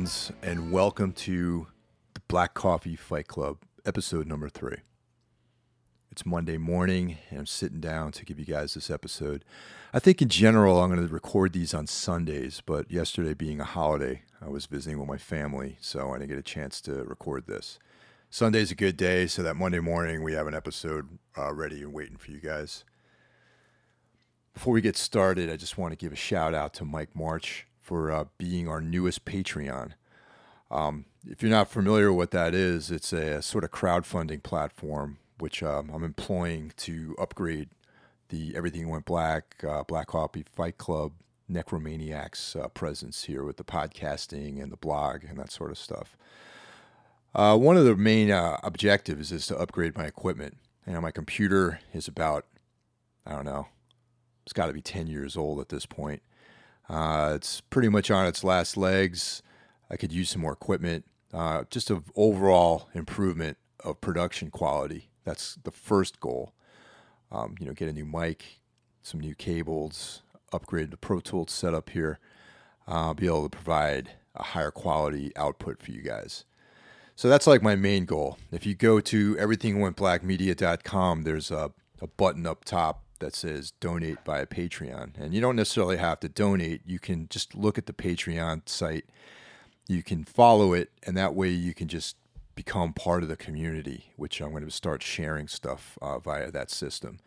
fans, and welcome to the Black Coffee Fight Club, episode number three. It's Monday morning, and I'm sitting down to give you guys this episode. I think in general, I'm going to record these on Sundays, but yesterday being a holiday, I was visiting with my family, so I didn't get a chance to record this. Sunday's a good day, so that Monday morning we have an episode uh, ready and waiting for you guys. Before we get started, I just want to give a shout out to Mike March for uh, being our newest Patreon. Um, if you're not familiar with what that is, it's a, a sort of crowdfunding platform which um, I'm employing to upgrade the Everything Went Black, uh, Black Coffee Fight Club, Necromaniacs uh, presence here with the podcasting and the blog and that sort of stuff. Uh, one of the main uh, objectives is to upgrade my equipment. You know, my computer is about, I don't know, it's got to be 10 years old at this point. Uh, it's pretty much on its last legs. I could use some more equipment. Uh, just an overall improvement of production quality. That's the first goal. Um, you know, get a new mic, some new cables, upgrade the Pro Tools setup here. Uh, be able to provide a higher quality output for you guys. So that's like my main goal. If you go to everythingwentblackmedia.com, there's a, a button up top that says donate via Patreon. And you don't necessarily have to donate. You can just look at the Patreon site. You can follow it, and that way you can just become part of the community, which I'm going to start sharing stuff uh, via that system.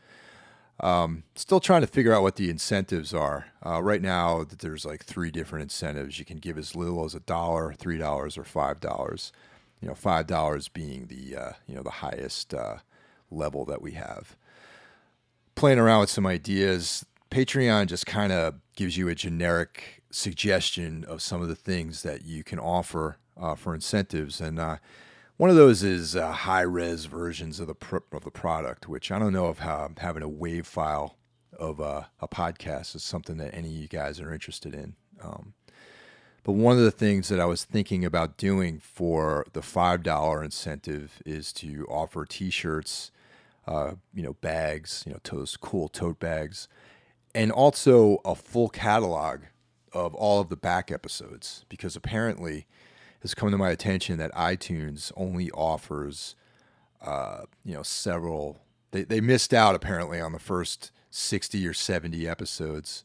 Um, still trying to figure out what the incentives are. Uh, right now, there's like three different incentives. You can give as little as a dollar, three dollars, or five dollars. You know, five dollars being the uh, you know the highest uh, level that we have playing around with some ideas. Patreon just kind of gives you a generic suggestion of some of the things that you can offer uh, for incentives, and uh, one of those is uh, high res versions of the pr- of the product, which I don't know if having a wave file of uh, a podcast is something that any of you guys are interested in. Um, but one of the things that I was thinking about doing for the five dollar incentive is to offer T-shirts uh, you know, bags, you know, those cool tote bags, and also a full catalog of all of the back episodes because apparently it's come to my attention that iTunes only offers, uh, you know, several. They, they missed out apparently on the first 60 or 70 episodes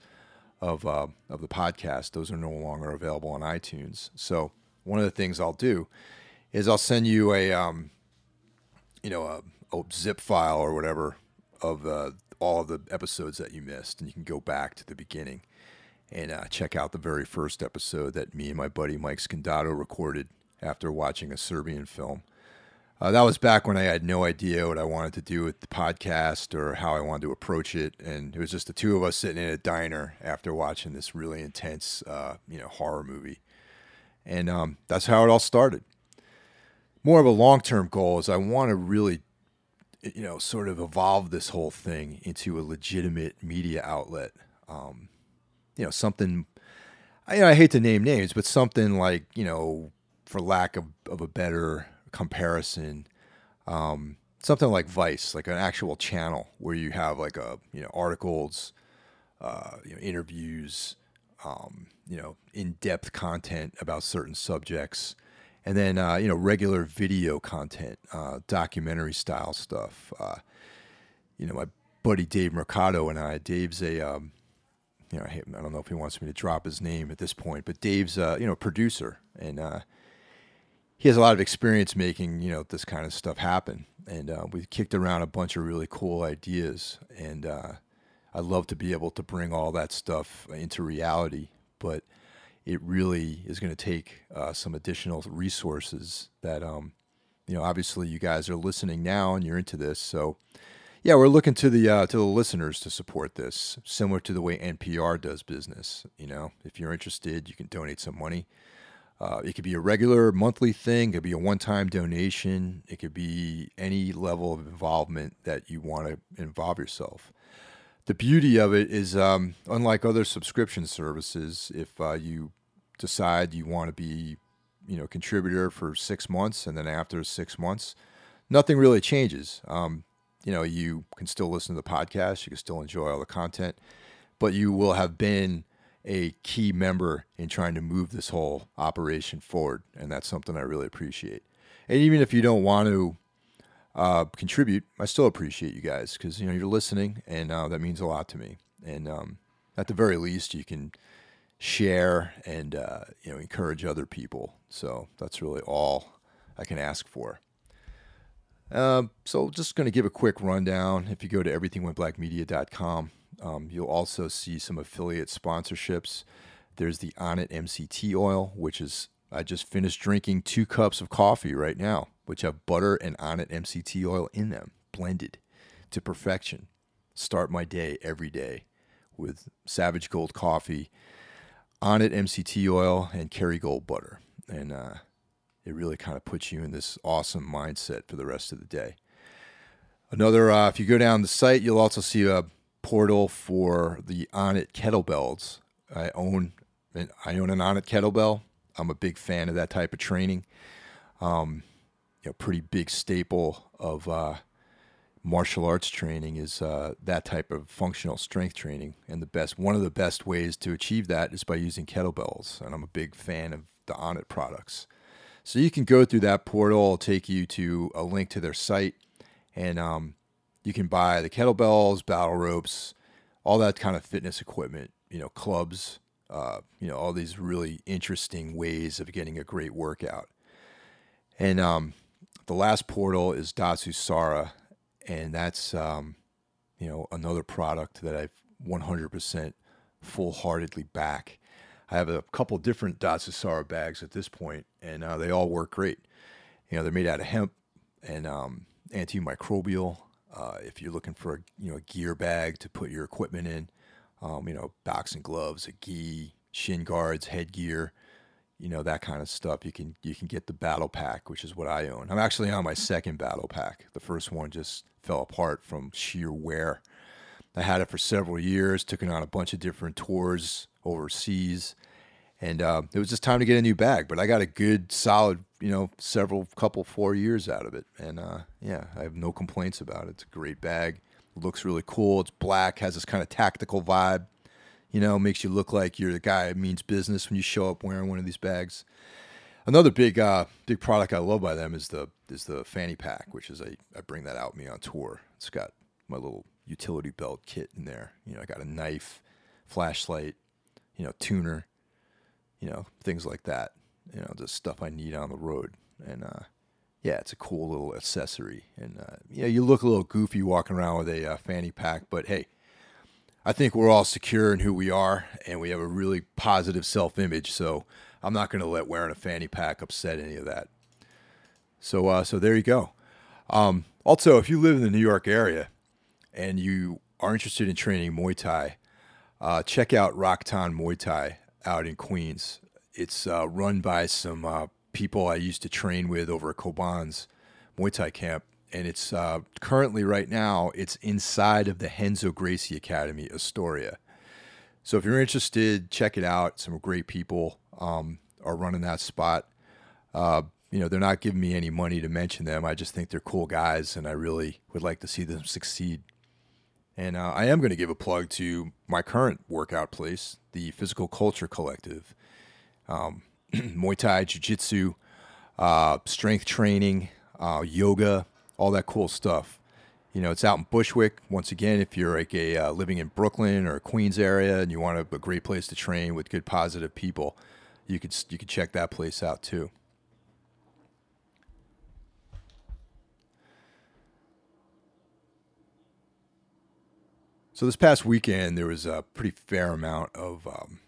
of, uh, of the podcast. Those are no longer available on iTunes. So one of the things I'll do is I'll send you a, um, you know, a, a zip file or whatever of uh, all the episodes that you missed, and you can go back to the beginning and uh, check out the very first episode that me and my buddy Mike Scandato recorded after watching a Serbian film. Uh, that was back when I had no idea what I wanted to do with the podcast or how I wanted to approach it, and it was just the two of us sitting in a diner after watching this really intense, uh, you know, horror movie, and um, that's how it all started. More of a long-term goal is I want to really you know, sort of evolve this whole thing into a legitimate media outlet. Um, you know, something. I, I hate to name names, but something like you know, for lack of, of a better comparison, um, something like Vice, like an actual channel where you have like a you know articles, uh, you know, interviews, um, you know, in depth content about certain subjects and then uh, you know regular video content, uh, documentary style stuff. Uh, you know, my buddy Dave Mercado and I. Dave's a um, you know I don't know if he wants me to drop his name at this point, but Dave's uh, you know producer and uh, he has a lot of experience making you know this kind of stuff happen. And uh, we kicked around a bunch of really cool ideas, and I'd love to be able to bring all that stuff into reality, but it really is going to take uh, some additional resources that, um, you know, obviously you guys are listening now and you're into this. So, yeah, we're looking to the uh, to the listeners to support this, similar to the way NPR does business. You know, if you're interested, you can donate some money. Uh, it could be a regular monthly thing. It could be a one-time donation. It could be any level of involvement that you want to involve yourself the beauty of it is, um, unlike other subscription services, if uh, you decide you want to be, you know, contributor for six months, and then after six months, nothing really changes. Um, you know, you can still listen to the podcast, you can still enjoy all the content, but you will have been a key member in trying to move this whole operation forward, and that's something I really appreciate. And even if you don't want to uh, contribute, I still appreciate you guys because you know you're listening, and uh, that means a lot to me. And um, at the very least, you can share and uh, you know encourage other people. So that's really all I can ask for. Uh, so just going to give a quick rundown. If you go to everythingwentblackmedia.com, um, you'll also see some affiliate sponsorships. There's the Onnit MCT oil, which is I just finished drinking two cups of coffee right now, which have butter and Onnit MCT oil in them, blended to perfection. Start my day every day with Savage Gold coffee, Onnit MCT oil, and Kerrygold butter. And uh, it really kind of puts you in this awesome mindset for the rest of the day. Another, uh, if you go down the site, you'll also see a portal for the Onnit kettlebells. I own, I own an Onnit kettlebell. I'm a big fan of that type of training. Um, you know, pretty big staple of uh, martial arts training is uh, that type of functional strength training, and the best one of the best ways to achieve that is by using kettlebells. And I'm a big fan of the Onnit products. So you can go through that portal. It'll take you to a link to their site, and um, you can buy the kettlebells, battle ropes, all that kind of fitness equipment. You know, clubs. Uh, you know, all these really interesting ways of getting a great workout. And um, the last portal is Datsusara, and that's um, you know another product that I've 100% full-heartedly back. I have a couple different Datsusara bags at this point, and uh, they all work great. You know, they're made out of hemp and um, antimicrobial. Uh, if you're looking for a you know a gear bag to put your equipment in, um, you know, boxing gloves, a gi, shin guards, headgear, you know that kind of stuff. You can you can get the battle pack, which is what I own. I'm actually on my second battle pack. The first one just fell apart from sheer wear. I had it for several years, took it on a bunch of different tours overseas, and uh, it was just time to get a new bag. But I got a good, solid, you know, several, couple, four years out of it, and uh, yeah, I have no complaints about it. It's a great bag. It looks really cool. It's black, has this kind of tactical vibe. You know, makes you look like you're the guy who means business when you show up wearing one of these bags. Another big, uh, big product I love by them is the is the fanny pack, which is a I bring that out me on tour. It's got my little utility belt kit in there. You know, I got a knife, flashlight, you know, tuner, you know, things like that. You know, just stuff I need on the road. And uh, yeah, it's a cool little accessory. And uh, yeah, you look a little goofy walking around with a uh, fanny pack, but hey, I think we're all secure in who we are, and we have a really positive self-image. So I'm not going to let wearing a fanny pack upset any of that. So, uh, so there you go. Um, also, if you live in the New York area and you are interested in training Muay Thai, uh, check out Rockton Muay Thai out in Queens. It's uh, run by some uh, people I used to train with over at Koban's Muay Thai camp, and it's uh, currently right now it's inside of the Renzo Gracie Academy, Astoria. So if you're interested, check it out. Some great people um, are running that spot. Uh, you know, they're not giving me any money to mention them. I just think they're cool guys, and I really would like to see them succeed. And uh, I am going to give a plug to my current workout place, the Physical Culture Collective. Um, Muay Thai, Jiu Jitsu, uh, strength training, uh, yoga, all that cool stuff. You know, it's out in Bushwick. Once again, if you're like a uh, living in Brooklyn or Queens area and you want a, a great place to train with good, positive people, you could you could check that place out too. So this past weekend, there was a pretty fair amount of um,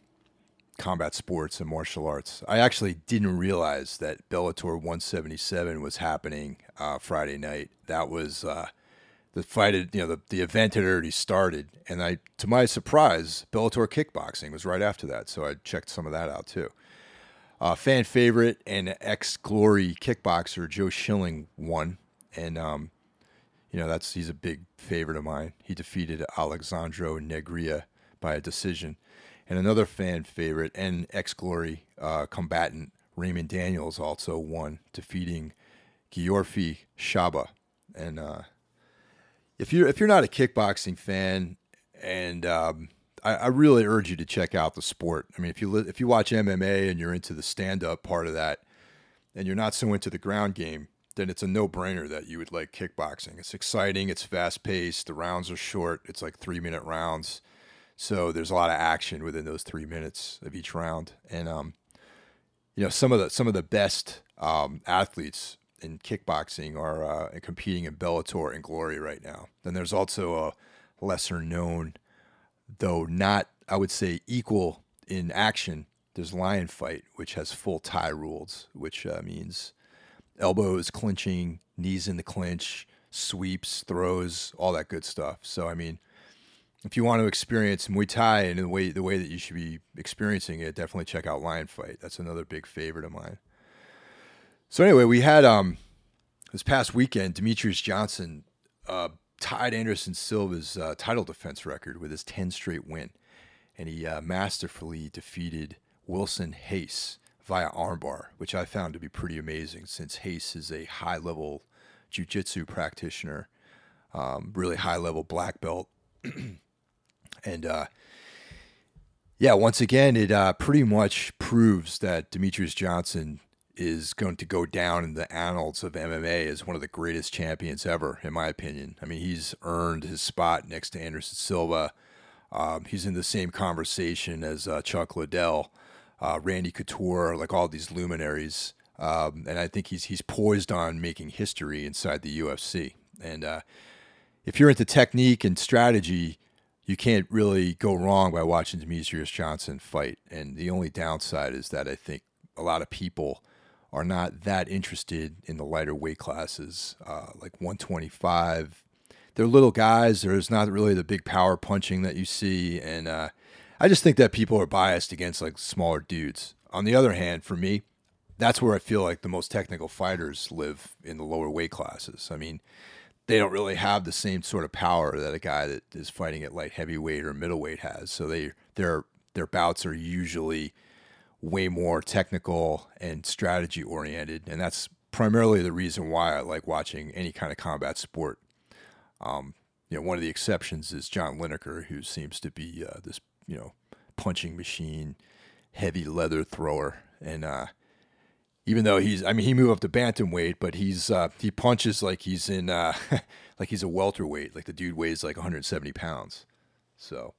combat sports and martial arts. I actually didn't realize that Bellator 177 was happening uh, Friday night. That was uh, the fight. Had, you know, the, the event had already started, and I, to my surprise, Bellator kickboxing was right after that. So I checked some of that out too. Uh, fan favorite and ex Glory kickboxer Joe Schilling won, and um, you know, that's he's a big favorite of mine. He defeated Alexandru Negrea by a decision. And another fan favorite and ex glory uh, combatant, Raymond Daniels, also won, defeating Giorfi Shaba. And uh, if you're if you're not a kickboxing fan, and um, I, I really urge you to check out the sport. I mean, if you li- if you watch MMA and you're into the stand up part of that, and you're not so into the ground game, then it's a no brainer that you would like kickboxing. It's exciting, it's fast paced, the rounds are short, it's like three minute rounds. So there's a lot of action within those three minutes of each round. And um, you know, some of the some of the best um, athletes in kickboxing are uh, competing in Bellator and Glory right now. Then there's also a lesser known, though not I would say equal in action. There's Lion Fight, which has full Thai rules, which uh, means elbows, clinching, knees in the clinch, sweeps, throws, all that good stuff. So I mean, if you want to experience Muay Thai in the way the way that you should be experiencing it, definitely check out Lion Fight. That's another big favorite of mine. So anyway, we had um this past weekend, Demetrious Johnson uh, tied Anderson Silva's uh, title defense record with his 10 straight win, and he uh, masterfully defeated Wilson Reis via armbar, which I found to be pretty amazing since Reis is a high level jiu-jitsu practitioner, um, really high level black belt. and uh, yeah, once again, it uh, pretty much proves that Demetrious Johnson is going to go down in the annals of MMA as one of the greatest champions ever, in my opinion. I mean, he's earned his spot next to Anderson Silva. Um, he's in the same conversation as uh, Chuck Liddell, uh, Randy Couture, like all these luminaries. Um, and I think he's he's poised on making history inside the UFC. And uh, if you're into technique and strategy, you can't really go wrong by watching Demetrious Johnson fight. And the only downside is that I think a lot of people are not that interested in the lighter weight classes, uh, like 125. They're little guys. There's not really the big power punching that you see, and uh, I just think that people are biased against like smaller dudes. On the other hand, for me, that's where I feel like the most technical fighters live in the lower weight classes. I mean, they don't really have the same sort of power that a guy that is fighting at light heavyweight or middleweight has. So they their their bouts are usually way more technical and strategy oriented, and that's primarily the reason why I like watching any kind of combat sport. Um, you know, one of the exceptions is John Lineker, who seems to be uh, this you know punching machine, heavy leather thrower, and uh, even though he's, I mean, he moved up to bantamweight, but he's uh, he punches like he's in uh, like he's a welterweight, like the dude weighs like 170 pounds. So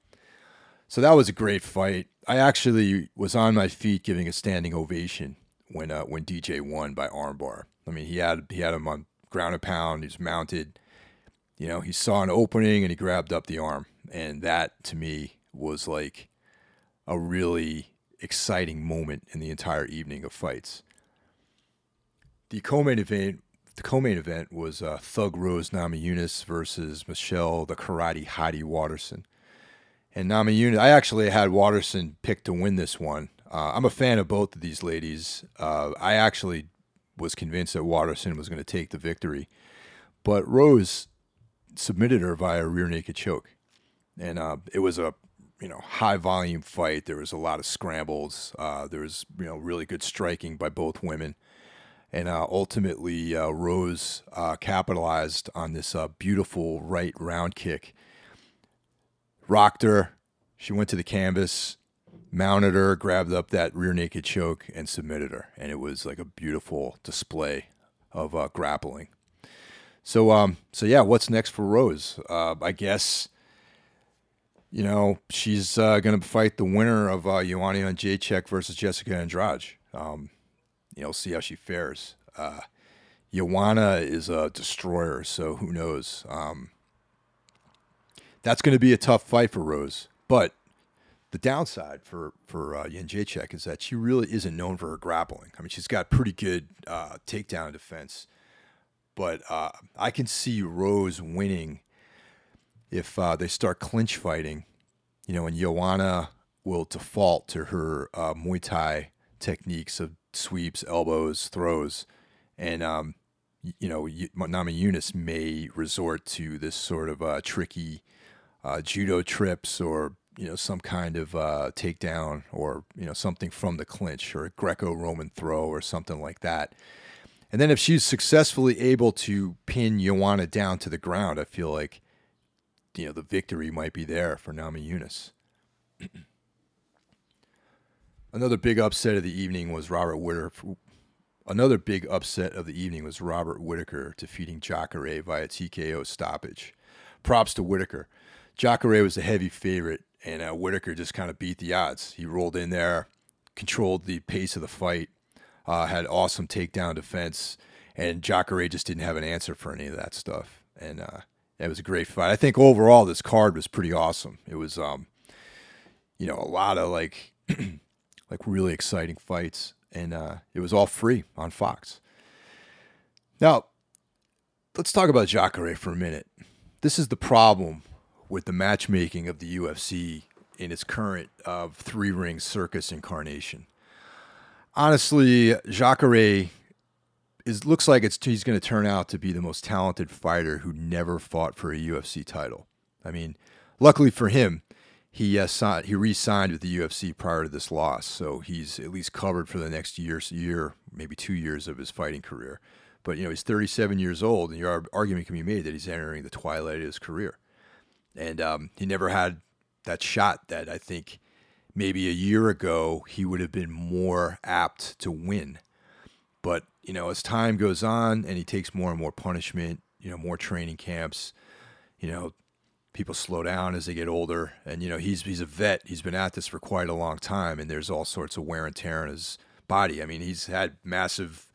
so that was a great fight. I actually was on my feet giving a standing ovation when uh, when DJ won by armbar. I mean, he had he had him on ground and pound. He was mounted. You know, he saw an opening and he grabbed up the arm, and that to me was like a really exciting moment in the entire evening of fights. The co-main event, the co-main event was uh, Thug Rose Namajunas versus Michelle the Karate Hottie Waterson and Namajunas. I actually had Waterson picked to win this one. Uh, I'm a fan of both of these ladies. Uh, I actually was convinced that Waterson was going to take the victory, but Rose submitted her via rear naked choke, and uh, it was a you know high volume fight. There was a lot of scrambles. Uh, there was you know really good striking by both women. And uh, ultimately, uh, Rose capitalized on this beautiful right round kick rocked her. She went to the canvas, mounted her, grabbed up that rear naked choke, and submitted her. And it was like a beautiful display of uh, grappling. So, um, so yeah, what's next for Rose? Uh, I guess, you know, she's uh, going to fight the winner of uh, Joanna Jędrzejczyk versus Jessica Andrade. Um, you know, see how she fares. Uh, Joanna is a destroyer, so who knows? Um, that's going to be a tough fight for Rose. But the downside for for uh, Jędrzejczyk is that she really isn't known for her grappling. I mean, she's got pretty good uh, takedown defense, but uh, I can see Rose winning if uh, they start clinch fighting. You know, and Joanna will default to her uh, Muay Thai techniques of sweeps, elbows, throws, and um, you know, Namajunas may resort to this sort of uh, tricky uh, judo trips or you know some kind of uh, takedown or you know something from the clinch or a Greco-Roman throw or something like that. And then if she's successfully able to pin Joanna down to the ground, I feel like you know the victory might be there for Namajunas. Another big upset of the evening was Robert Whitaker. Another big upset of the evening was Robert Whitaker defeating Jacare via TKO stoppage. Props to Whitaker. Jacare was a heavy favorite, and uh, Whitaker just kind of beat the odds. He rolled in there, controlled the pace of the fight, uh, had awesome takedown defense, and Jacare just didn't have an answer for any of that stuff. And uh, it was a great fight. I think overall this card was pretty awesome. It was, um, you know, a lot of like, like really exciting fights, and uh, it was all free on Fox. Now, let's talk about Jacare for a minute. This is the problem with the matchmaking of the UFC in its current uh, three ring circus incarnation. Honestly, Jacare is looks like it's he's going to turn out to be the most talented fighter who never fought for a UFC title. I mean, luckily for him, he uh, signed, he re-signed with the UFC prior to this loss, so he's at least covered for the next year, year, maybe two years of his fighting career. But you know, he's 37 years old, and your argument can be made that he's entering the twilight of his career, and um, he never had that shot that I think maybe a year ago he would have been more apt to win. But you know, as time goes on and he takes more and more punishment, you know, more training camps, you know, people slow down as they get older. And, you know, he's, he's a vet. He's been at this for quite a long time and there's all sorts of wear and tear in his body. I mean, he's had massive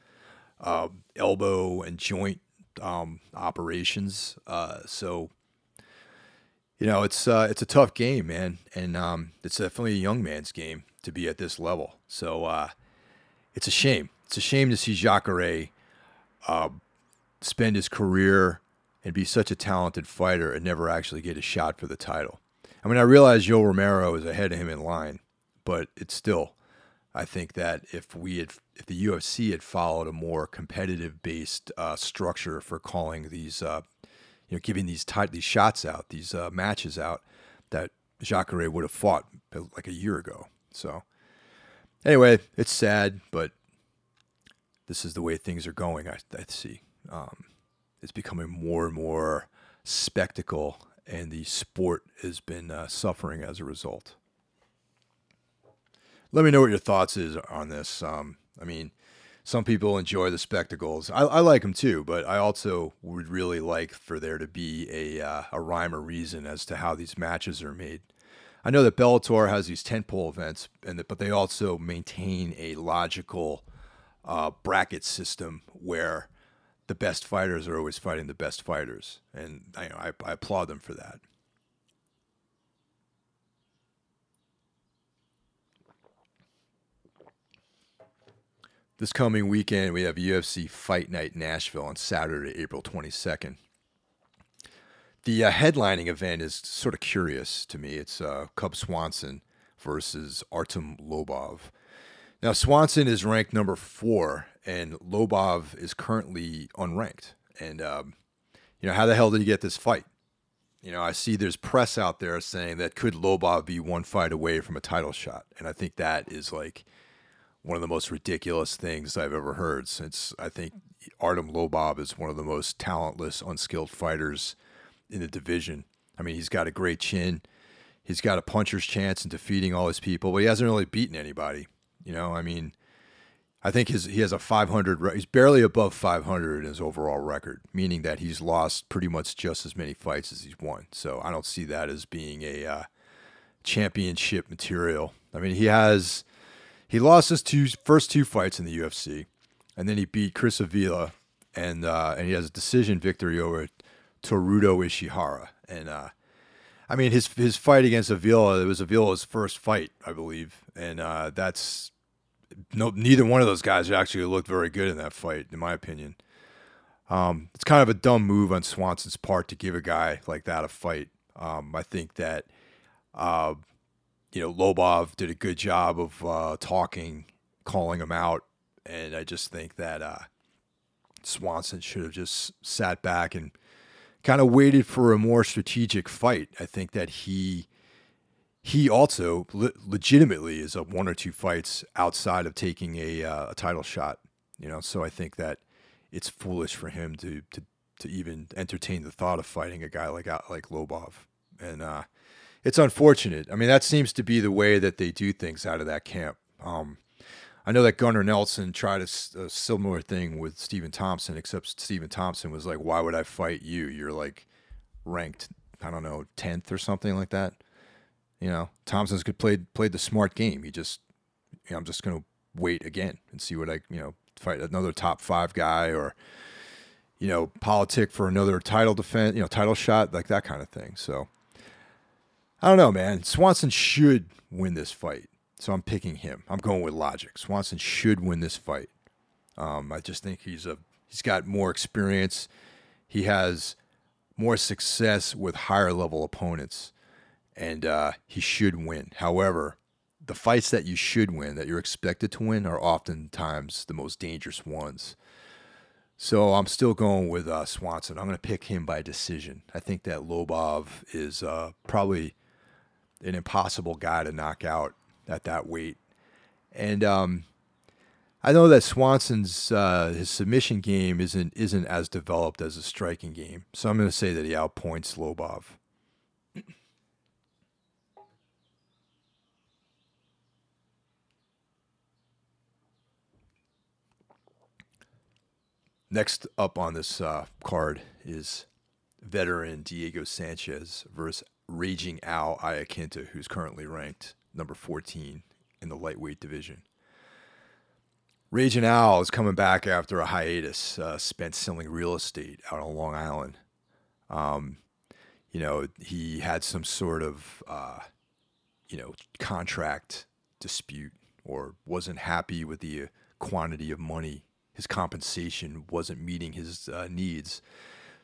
uh, elbow and joint um, operations. Uh, so, you know, it's uh, it's a tough game, man, and um, it's definitely a young man's game to be at this level. So uh, it's a shame it's a shame to see Jacare uh, spend his career and be such a talented fighter and never actually get a shot for the title. I mean, I realize Yoel Romero is ahead of him in line, but it's still. I think that if we had, if the UFC had followed a more competitive based uh, structure for calling these, uh, you know, giving these tight these shots out, these uh, matches out, that Jacare would have fought like a year ago. So, anyway, it's sad, but this is the way things are going. I, I see. Um, it's becoming more and more spectacle, and the sport has been uh, suffering as a result. Let me know what your thoughts is on this. Um, I mean, some people enjoy the spectacles. I, I, like them too, but I also would really like for there to be a uh, a rhyme or reason as to how these matches are made. I know that Bellator has these tentpole events, and that, but they also maintain a logical uh, bracket system where the best fighters are always fighting the best fighters, and I, I, I applaud them for that. This coming weekend, we have UFC Fight Night Nashville on Saturday, April 22nd. The uh, headlining event is sort of curious to me. It's uh, Cub Swanson versus Artem Lobov. Now, Swanson is ranked number four, and Lobov is currently unranked. And, um, you know, how the hell did he get this fight? You know, I see there's press out there saying that could Lobov be one fight away from a title shot. And I think that is like one of the most ridiculous things I've ever heard since I think Artem Lobov is one of the most talentless, unskilled fighters in the division. I mean, he's got a great chin. He's got a puncher's chance in defeating all his people, but he hasn't really beaten anybody. You know, I mean, I think his he has a 500. He's barely above 500 in his overall record, meaning that he's lost pretty much just as many fights as he's won. So I don't see that as being a uh, championship material. I mean, he has he lost his two first two fights in the UFC, and then he beat Chris Avila, and uh, and he has a decision victory over Teruto Ishihara, and uh, I mean his his fight against Avila it was Avila's first fight, I believe, and uh, that's no, neither one of those guys actually looked very good in that fight, in my opinion. Um, it's kind of a dumb move on Swanson's part to give a guy like that a fight. Um, I think that, uh, you know, Lobov did a good job of uh, talking, calling him out, and I just think that uh, Swanson should have just sat back and kind of waited for a more strategic fight. I think that he he also le- legitimately is up one or two fights outside of taking a, uh, a title shot. You know, so I think that it's foolish for him to to to even entertain the thought of fighting a guy like like Lobov. And uh, it's unfortunate. I mean, that seems to be the way that they do things out of that camp. Um, I know that Gunnar Nelson tried a, a, similar thing with Stephen Thompson, except Stephen Thompson was like, "Why would I fight you? You're like ranked, I don't know, tenth or something like that." You know, Thompson's could played played the smart game. He just, you know, I'm just gonna wait again and see what I, you know, fight another top five guy or, you know, politic for another title defense, you know, title shot, like that kind of thing. So, I don't know, man. Swanson should win this fight. So I'm picking him. I'm going with logic. Swanson should win this fight. Um, I just think he's a he's got more experience. He has more success with higher level opponents, and uh, he should win. However, the fights that you should win, that you're expected to win, are oftentimes the most dangerous ones. So I'm still going with uh, Swanson. I'm going to pick him by decision. I think that Lobov is uh, probably an impossible guy to knock out at that weight. And um, I know that Swanson's uh, his submission game isn't isn't as developed as a striking game, so I'm going to say that he outpoints Lobov. Next up on this uh, card is veteran Diego Sanchez versus Raging Al Iaquinta, who's currently ranked number 14 in the lightweight division. Raging Al is coming back after a hiatus uh, spent selling real estate out on Long Island. Um, you know, he had some sort of, uh, you know, contract dispute or wasn't happy with the quantity of money. His compensation wasn't meeting his uh, needs.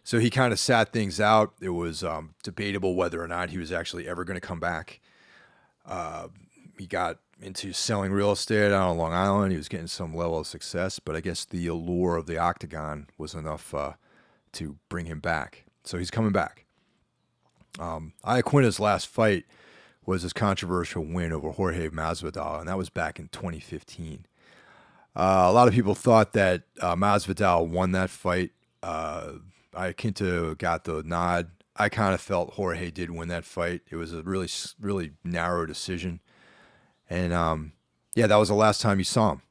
So he kind of sat things out. It was um, debatable whether or not he was actually ever going to come back. Uh, he got into selling real estate out on Long Island. He was getting some level of success, but I guess the allure of the octagon was enough uh, to bring him back. So he's coming back. Um, Iaquinta's last fight was his controversial win over Jorge Masvidal, and that was back in 2015. Uh, a lot of people thought that uh, Masvidal won that fight. Uh, got the nod. I kind of felt Jorge did win that fight. It was a really, really narrow decision, and um, yeah, that was the last time you saw him.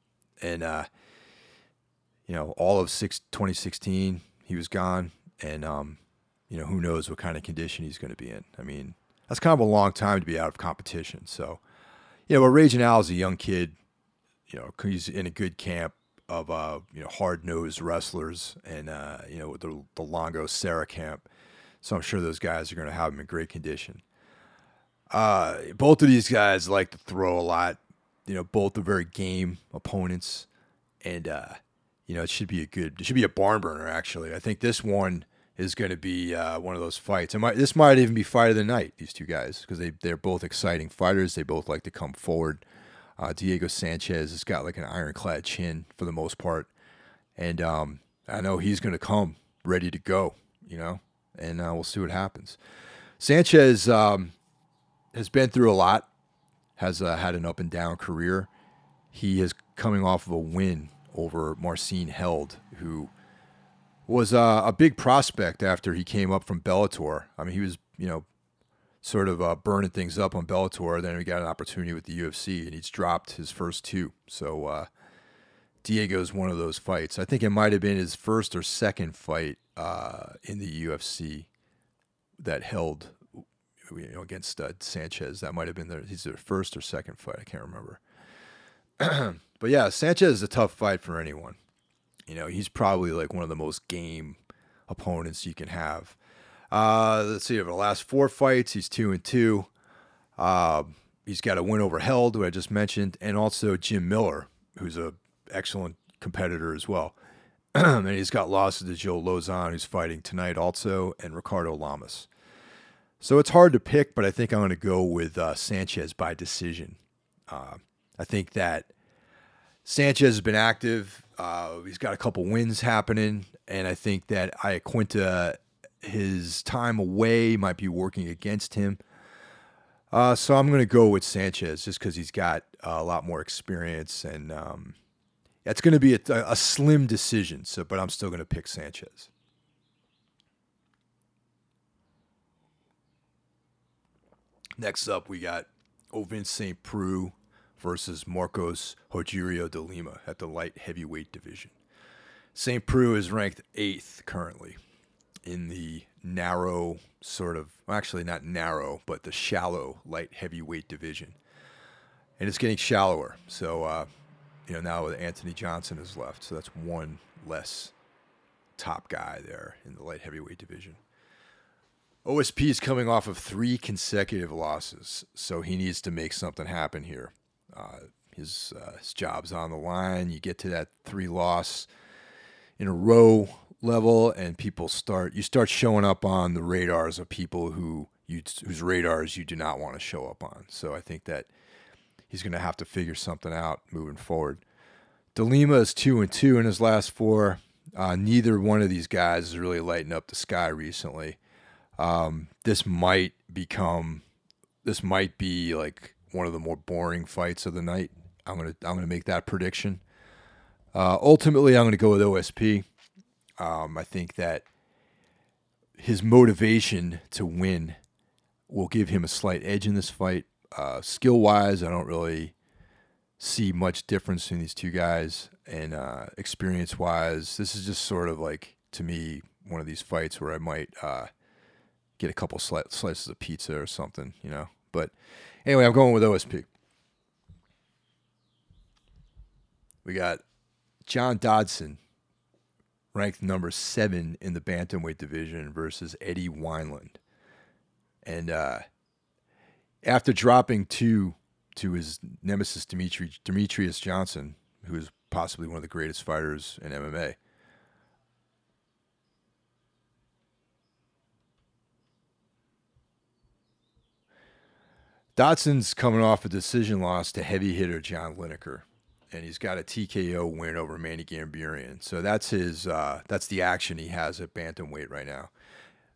And uh, you know, all of six, 2016, he was gone, and um, you know, who knows what kind of condition he's going to be in. I mean, that's kind of a long time to be out of competition. So, you know, but Raging Al is a young kid. You know, he's in a good camp of uh, you know hard nosed wrestlers, and uh, you know the the Longo Serra camp so I'm sure those guys are going to have him in great condition. Uh, both of these guys like to throw a lot. You know, both are very game opponents, and uh, you know it should be a good. It should be a barn burner. Actually, I think this one is going to be uh, one of those fights. It might, this might even be fight of the night. These two guys because they they're both exciting fighters. They both like to come forward. Uh, Diego Sanchez has got like an ironclad chin for the most part, and um, I know he's going to come ready to go. You know, and uh, we'll see what happens. Sanchez um, has been through a lot, has uh, had an up and down career. He is coming off of a win over Marcin Held, who was uh, a big prospect after he came up from Bellator. I mean, he was, you know, sort of uh, burning things up on Bellator. Then he got an opportunity with the UFC, and he's dropped his first two. So uh, Diego's one of those fights. I think it might have been his first or second fight uh, in the UFC that held you know, against uh, Sanchez. That might have been their his first or second fight. I can't remember. but yeah, Sanchez is a tough fight for anyone. You know, he's probably like one of the most game opponents you can have. Uh, let's see, over the last four fights, he's two and two. Uh, he's got a win over Held, who I just mentioned, and also Jim Miller, who's a excellent competitor as well. and he's got losses to Joe Lauzon, who's fighting tonight also, and Ricardo Lamas. So it's hard to pick, but I think I'm going to go with uh, Sanchez by decision. Uh, I think that Sanchez has been active. Uh, he's got a couple wins happening, and I think that Iaquinta, his time away might be working against him. Uh, so I'm going to go with Sanchez just because he's got a lot more experience and um, it's going to be a, a, slim decision. So, but I'm still going to pick Sanchez. Next up, we got Ovince St. Preux versus Marcos Rogerio de Lima at the light heavyweight division. St. Preux is ranked eighth currently in the narrow, sort of, well, actually not narrow, but the shallow light heavyweight division. And it's getting shallower. So, uh, you know, now Anthony Johnson is left. So that's one less top guy there in the light heavyweight division. OSP is coming off of three consecutive losses, so he needs to make something happen here. Uh, his uh, his job's on the line. You get to that three loss in a row level, and people start you start showing up on the radars of people who you whose radars you do not want to show up on. So I think that he's going to have to figure something out moving forward. DeLima is two and two in his last four. Uh, neither one of these guys is really lighting up the sky recently. Um, this might become, this might be like one of the more boring fights of the night. I'm gonna I'm gonna make that prediction. Uh, ultimately, I'm gonna go with OSP. Um, I think that his motivation to win will give him a slight edge in this fight. Uh, skill wise, I don't really see much difference in these two guys, and uh, experience wise, this is just sort of like to me one of these fights where I might uh, get a couple sli- slices of pizza or something, you know. But anyway, I'm going with OSP. We got John Dodson, ranked number seven in the bantamweight division, versus Eddie Wineland. And uh, after dropping two to his nemesis Dimitri Demetrious Johnson, who is possibly one of the greatest fighters in MMA, Dodson's coming off a decision loss to heavy hitter John Lineker, and he's got a TKO win over Manny Gamburyan. So that's his uh, that's the action he has at bantamweight right now.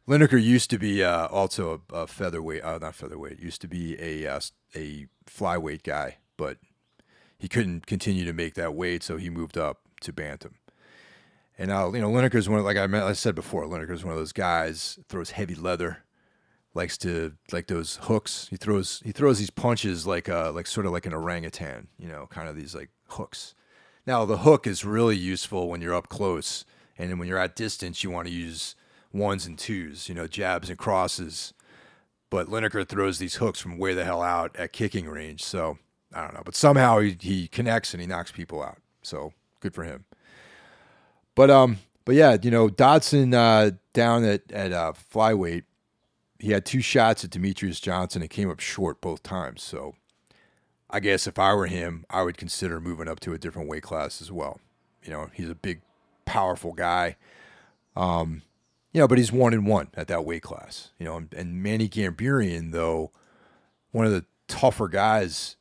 Lineker used to be uh, also a, a, featherweight, uh, not featherweight, used to be a uh, a flyweight guy, but he couldn't continue to make that weight, so he moved up to bantam. And now, you know, Lineker's one of, like I, I said before, Lineker's one of those guys throws heavy leather likes to like those hooks. He throws he throws these punches like uh like sort of like an orangutan, you know, kind of these like hooks. Now the hook is really useful when you're up close, and when you're at distance, you want to use ones and twos, you know, jabs and crosses. But Lineker throws these hooks from way the hell out at kicking range, so I don't know. But somehow he, he connects and he knocks people out. So good for him. But um, but yeah, you know, Dodson uh, down at at uh, flyweight he had two shots at Demetrious Johnson and came up short both times. So I guess if I were him, I would consider moving up to a different weight class as well. You know, he's a big, powerful guy. Um, you know, but he's one and one at that weight class. You know, and, and Manny Gamburyan, though, one of the tougher guys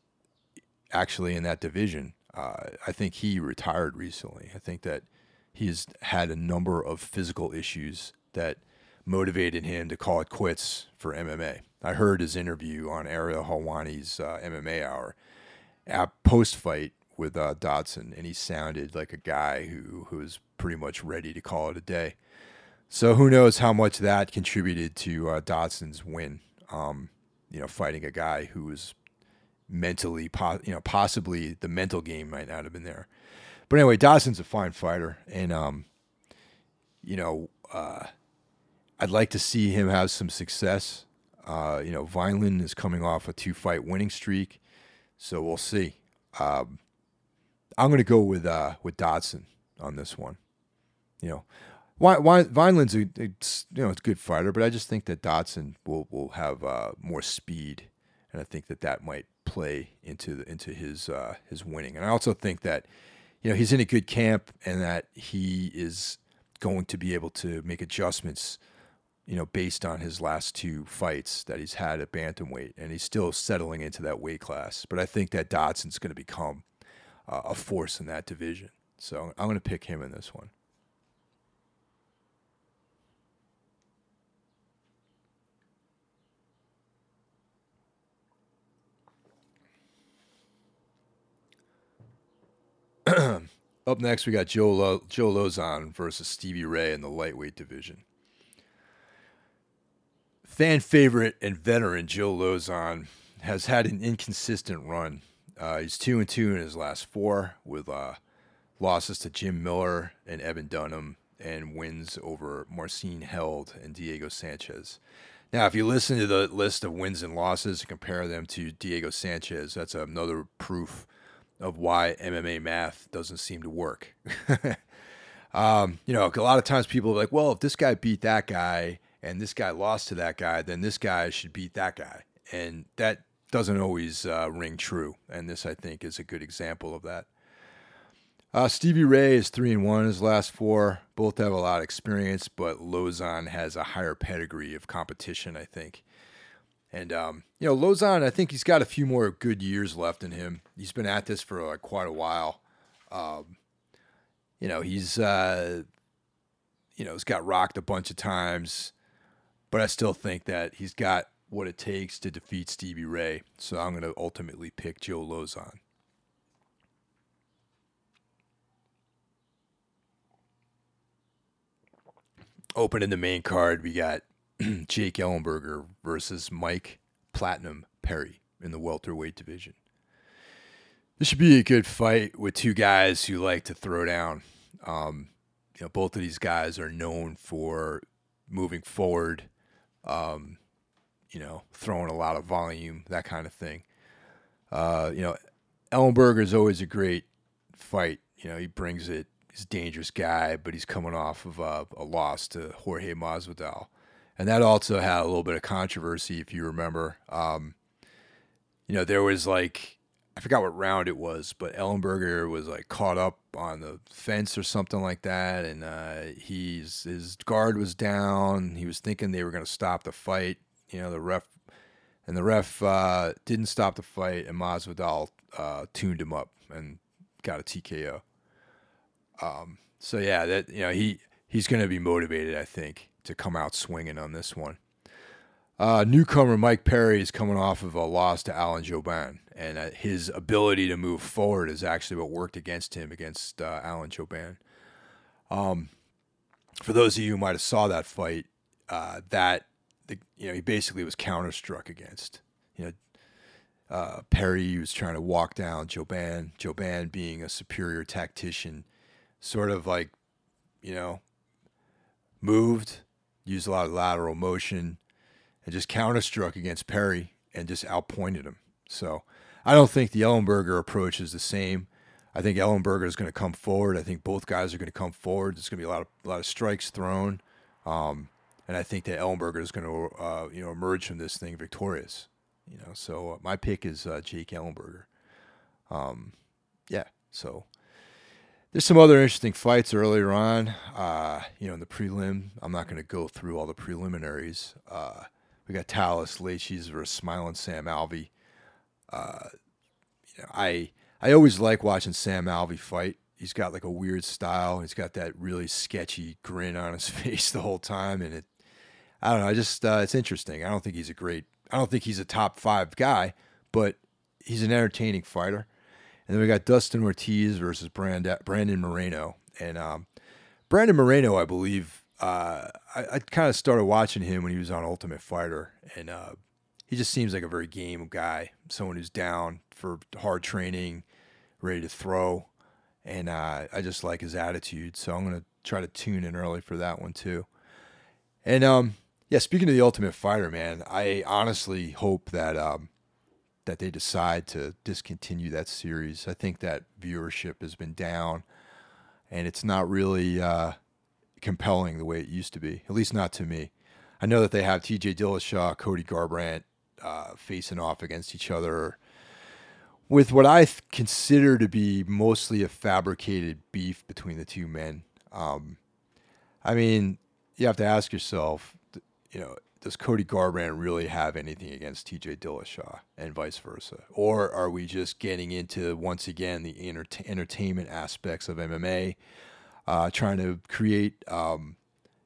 actually in that division. Uh, I think he retired recently. I think that he's had a number of physical issues that – motivated him to call it quits for MMA. I heard his interview on Ariel Helwani's uh, MMA Hour post fight with uh, Dodson, and he sounded like a guy who who was pretty much ready to call it a day. So who knows how much that contributed to uh, Dodson's win? Um, you know, fighting a guy who was mentally, po- you know, possibly the mental game might not have been there. But anyway, Dodson's a fine fighter, and um, you know, uh, I'd like to see him have some success. Uh, you know, Wineland is coming off a two fight winning streak, so we'll see. Um, I'm going to go with uh, with Dodson on this one. You know, Wineland's a it's, you know it's a good fighter, but I just think that Dodson will will have uh, more speed, and I think that that might play into the, into his uh, his winning. And I also think that you know he's in a good camp, and that he is going to be able to make adjustments you know, based on his last two fights that he's had at bantamweight, and he's still settling into that weight class. But I think that Dodson's going to become uh, a force in that division. So I'm going to pick him in this one. Up next, we got Joe Lo- Joe Lauzon versus Stevie Ray in the lightweight division. Fan favorite and veteran Joe Lauzon has had an inconsistent run. Uh, he's two and two in his last four, with uh, losses to Jim Miller and Evan Dunham, and wins over Marcin Held and Diego Sanchez. Now, if you listen to the list of wins and losses and compare them to Diego Sanchez, that's another proof of why MMA math doesn't seem to work. um, you know, a lot of times people are like, well, if this guy beat that guy and this guy lost to that guy, then this guy should beat that guy. And that doesn't always uh, ring true. And this, I think, is a good example of that. Uh, Stevie Ray is three and one in his last four. Both have a lot of experience, but Lauzon has a higher pedigree of competition, I think. And um, you know, Lauzon, I think he's got a few more good years left in him. He's been at this for like quite a while. Um, you know, he's uh, you know, he's got rocked a bunch of times, but I still think that he's got what it takes to defeat Stevie Ray. So I'm going to ultimately pick Joe Lauzon. Opening the main card, we got Jake Ellenberger versus Mike Platinum Perry in the welterweight division. This should be a good fight with two guys who like to throw down. Um, you know, both of these guys are known for moving forward, um, you know, throwing a lot of volume, that kind of thing. Uh, you know, Ellenberger is always a great fight. You know, he brings it he's a dangerous guy, but he's coming off of a, a loss to Jorge Masvidal, and that also had a little bit of controversy, if you remember. Um, you know, there was like I forgot what round it was, but Ellenberger was like caught up on the fence or something like that, and uh, he's his guard was down. He was thinking they were going to stop the fight. You know, the ref and the ref uh, didn't stop the fight, and Masvidal uh, tuned him up and got a TKO. Um, so yeah, that you know he he's going to be motivated, I think, to come out swinging on this one. Uh, newcomer Mike Perry is coming off of a loss to Alan Jouban, and uh, his ability to move forward is actually what worked against him against uh, Alan Jouban. Um, for those of you who might have saw that fight, uh, that the, you know he basically was counterstruck against. You know, uh, Perry was trying to walk down Jouban. Jouban being a superior tactician sort of like, you know, moved, used a lot of lateral motion, and just counterstruck against Perry and just outpointed him. So I don't think the Ellenberger approach is the same. I think Ellenberger is going to come forward. I think both guys are going to come forward. There's going to be a lot of a lot of strikes thrown, um, and I think that Ellenberger is going to uh, you know emerge from this thing victorious. You know, so uh, my pick is uh, Jake Ellenberger. Um, yeah, so there's some other interesting fights earlier on. Uh, you know, in the prelim, I'm not going to go through all the preliminaries. Uh, we got Thales Leites versus Smiling Sam Alvey. Uh, you know, I I always like watching Sam Alvey fight. He's got like a weird style. He's got that really sketchy grin on his face the whole time, and it. I don't know. I just uh, it's interesting. I don't think he's a great. I don't think he's a top five guy, but he's an entertaining fighter. And then we got Dustin Ortiz versus Brand- Brandon Moreno. And um, Brandon Moreno, I believe, uh, I, I kind of started watching him when he was on Ultimate Fighter. And uh, he just seems like a very game guy, someone who's down for hard training, ready to throw. And uh, I just like his attitude. So I'm to try to tune in early for that one too. And um, yeah, speaking of the Ultimate Fighter, man, I honestly hope that um, that they decide to discontinue that series. I think that viewership has been down, and it's not really uh, compelling the way it used to be. At least not to me. I know that they have T.J. Dillashaw, Cody Garbrandt uh, facing off against each other with what I th- consider to be mostly a fabricated beef between the two men. Um, I mean, you have to ask yourself, you know, does Cody Garbrandt really have anything against TJ Dillashaw and vice versa? Or are we just getting into, once again, the enter- entertainment aspects of MMA, uh, trying to create, um,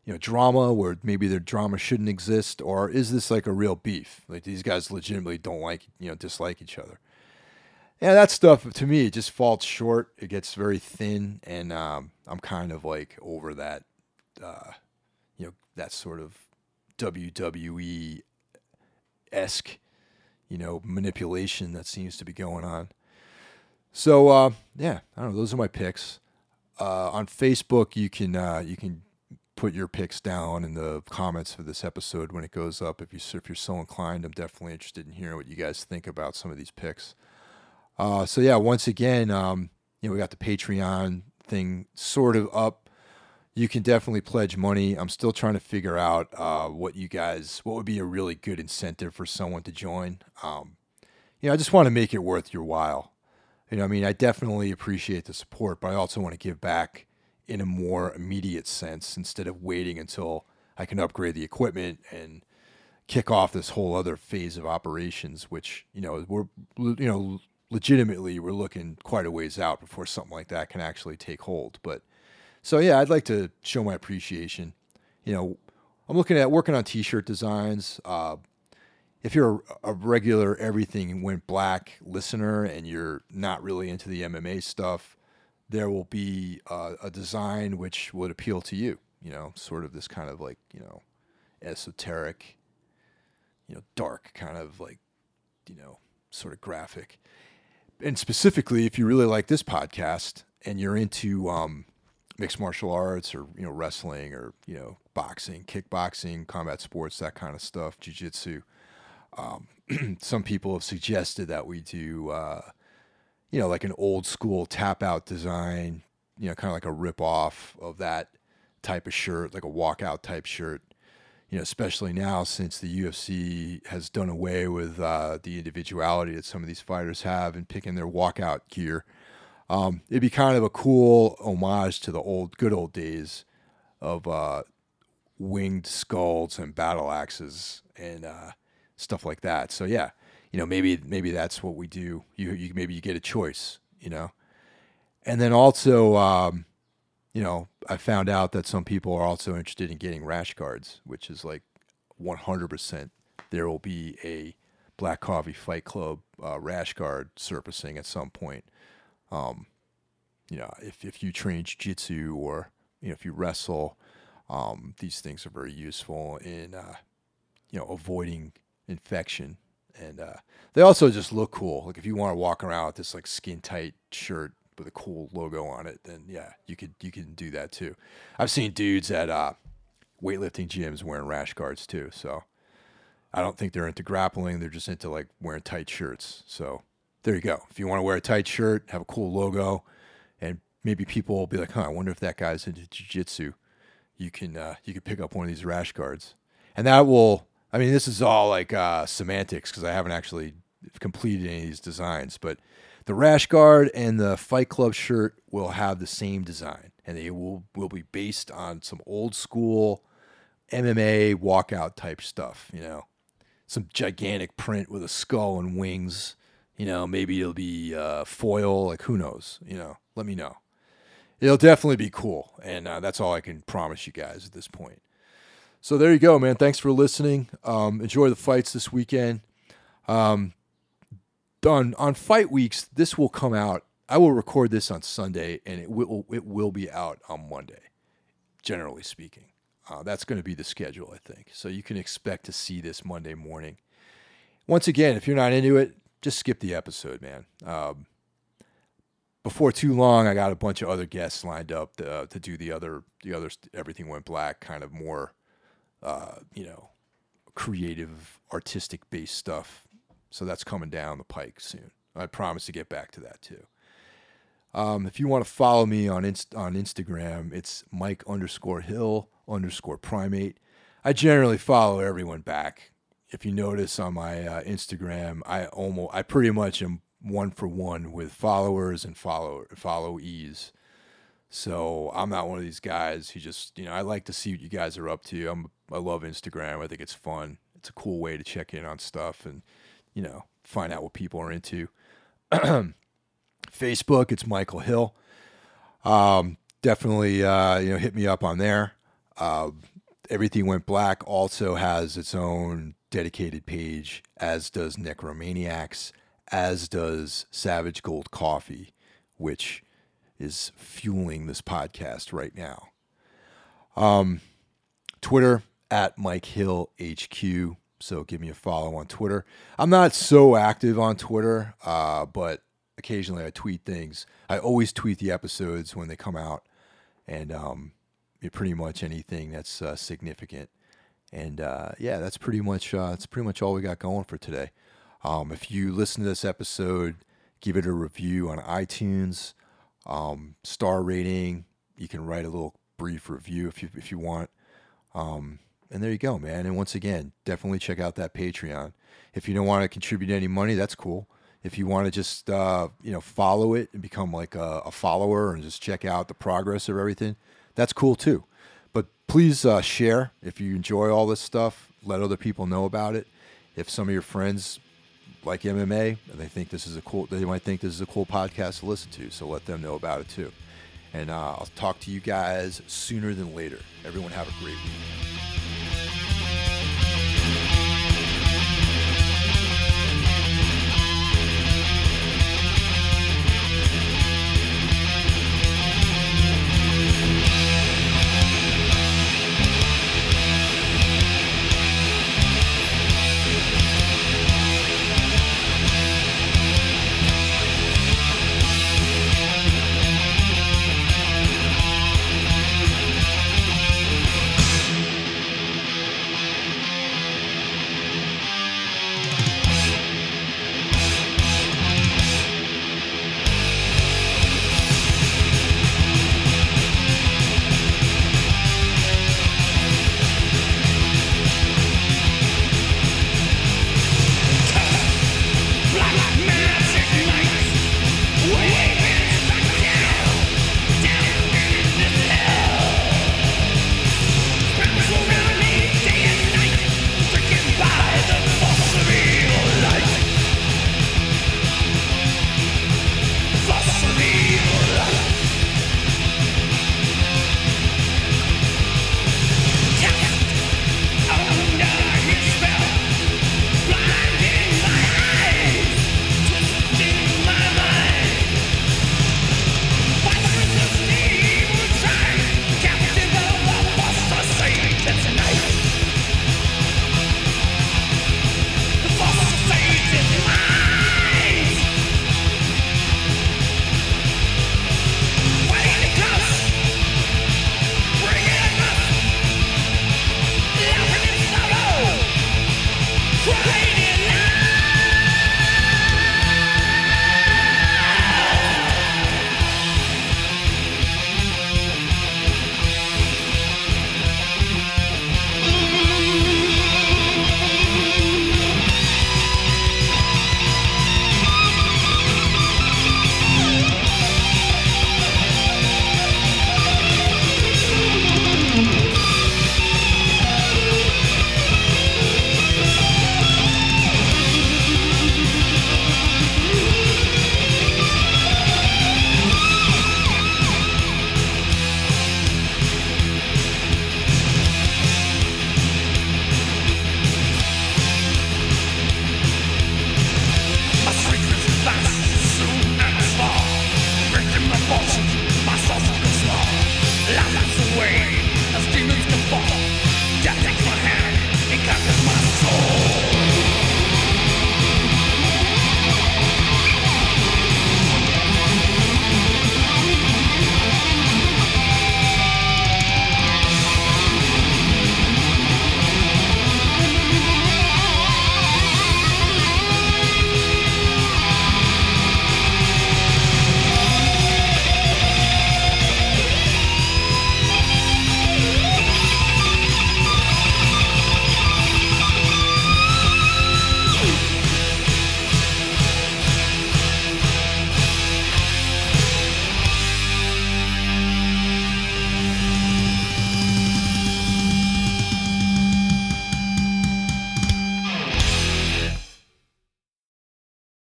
you know, drama where maybe their drama shouldn't exist? Or is this like a real beef? Like these guys legitimately don't like, you know, dislike each other? Yeah, that stuff to me it just falls short. It gets very thin, and um, I'm kind of like over that, uh, you know, that sort of WWE esque, you know, manipulation that seems to be going on. So uh, yeah, I don't know. Those are my picks. Uh, on Facebook, you can uh, you can put your picks down in the comments for this episode when it goes up. If you if you're so inclined, I'm definitely interested in hearing what you guys think about some of these picks. Uh, so yeah, once again, um, you know, we got the Patreon thing sort of up. You can definitely pledge money. I'm still trying to figure out uh, what you guys, what would be a really good incentive for someone to join. Um, you know, I just want to make it worth your while. You know, I mean, I definitely appreciate the support, but I also want to give back in a more immediate sense instead of waiting until I can upgrade the equipment and kick off this whole other phase of operations, which you know we're you know legitimately we're looking quite a ways out before something like that can actually take hold. But so yeah, I'd like to show my appreciation. You know, I'm looking at working on T-shirt designs. Uh, if you're a, regular everything went black listener and you're not really into the MMA stuff, there will be uh, a design which would appeal to you. You know, sort of this kind of like you know, esoteric, you know, dark kind of like, you know, sort of graphic. And specifically, if you really like this podcast and you're into um, mixed martial arts or you know wrestling or you know boxing, kickboxing, combat sports, that kind of stuff, jujitsu. Um, some people have suggested that we do, uh, you know, like an old school tap out design, you know, kind of like a rip off of that type of shirt, like a walkout type shirt. You know, especially now since the UFC has done away with uh, the individuality that some of these fighters have in picking their walkout gear. Um, it'd be kind of a cool homage to the old, good old days of uh, winged skulls and battle axes and uh, stuff like that. So yeah, you know, maybe maybe that's what we do. You you maybe you get a choice, you know, and then also, um, you know, I found out that some people are also interested in getting rash guards, which is like 100%. There will be a Black Coffee Fight Club uh, rash guard surfacing at some point. Um, you know, if if you train jiu-jitsu or you know if you wrestle, um, these things are very useful in uh, you know avoiding infection. And uh, they also just look cool. Like if you want to walk around with this like skin tight shirt with a cool logo on it, then yeah, you could you can do that too. I've seen dudes at uh, weightlifting gyms wearing rash guards too. So I don't think they're into grappling. They're just into like wearing tight shirts. So there you go. If you want to wear a tight shirt, have a cool logo, and maybe people will be like, "Huh, I wonder if that guy's into jiu-jitsu." You can uh, you can pick up one of these rash guards, and that will. I mean, this is all like uh, semantics because I haven't actually completed any of these designs, but the rash guard and the Fight Club shirt will have the same design, and they will will be based on some old school MMA walkout type stuff. You know, some gigantic print with a skull and wings. You know, maybe it'll be uh, foil. Like who knows? You know, let me know. It'll definitely be cool, and uh, that's all I can promise you guys at this point. So there you go, man. Thanks for listening. Um, enjoy the fights this weekend. Um, on on fight weeks, this will come out. I will record this on Sunday, and it will it will be out on Monday. Generally speaking, uh, that's going to be the schedule, I think. So you can expect to see this Monday morning. Once again, if you're not into it, just skip the episode, man. Um, before too long, I got a bunch of other guests lined up to, uh, to do the other the other everything went black kind of more, uh, you know, creative, artistic based stuff. So that's coming down the pike soon. I promise to get back to that too. Um, if you want to follow me on inst- on Instagram, it's Mike underscore Hill underscore Primate. I generally follow everyone back. If you notice on my uh, Instagram, I almost I pretty much am one for one with followers and follow followees. So I'm not one of these guys who just you know I like to see what you guys are up to. I'm I love Instagram. I think it's fun. It's a cool way to check in on stuff and you know find out what people are into. Facebook, it's Michael Hill. Um, definitely, uh, you know, hit me up on there. Uh, Everything Went Black also has its own dedicated page, as does Necromaniacs, as does Savage Gold Coffee, which is fueling this podcast right now. Um, Twitter at Mike Hill HQ. So give me a follow on Twitter. I'm not so active on Twitter, uh, but occasionally I tweet things. I always tweet the episodes when they come out, and um, pretty much anything that's uh, significant. And uh, yeah, that's pretty much uh, that's pretty much all we got going for today. Um, if you listen to this episode, give it a review on iTunes, um, star rating. You can write a little brief review if you if you want. Um, and there you go, man. And once again, definitely check out that Patreon. If you don't want to contribute any money, that's cool. If you want to just uh, you know follow it and become like a, a, follower and just check out the progress of everything, that's cool too. But please uh, share if you enjoy all this stuff. Let other people know about it. If some of your friends like MMA and they think this is a cool, they might think this is a cool podcast to listen to. So let them know about it too. And uh, I'll talk to you guys sooner than later. Everyone have a great week.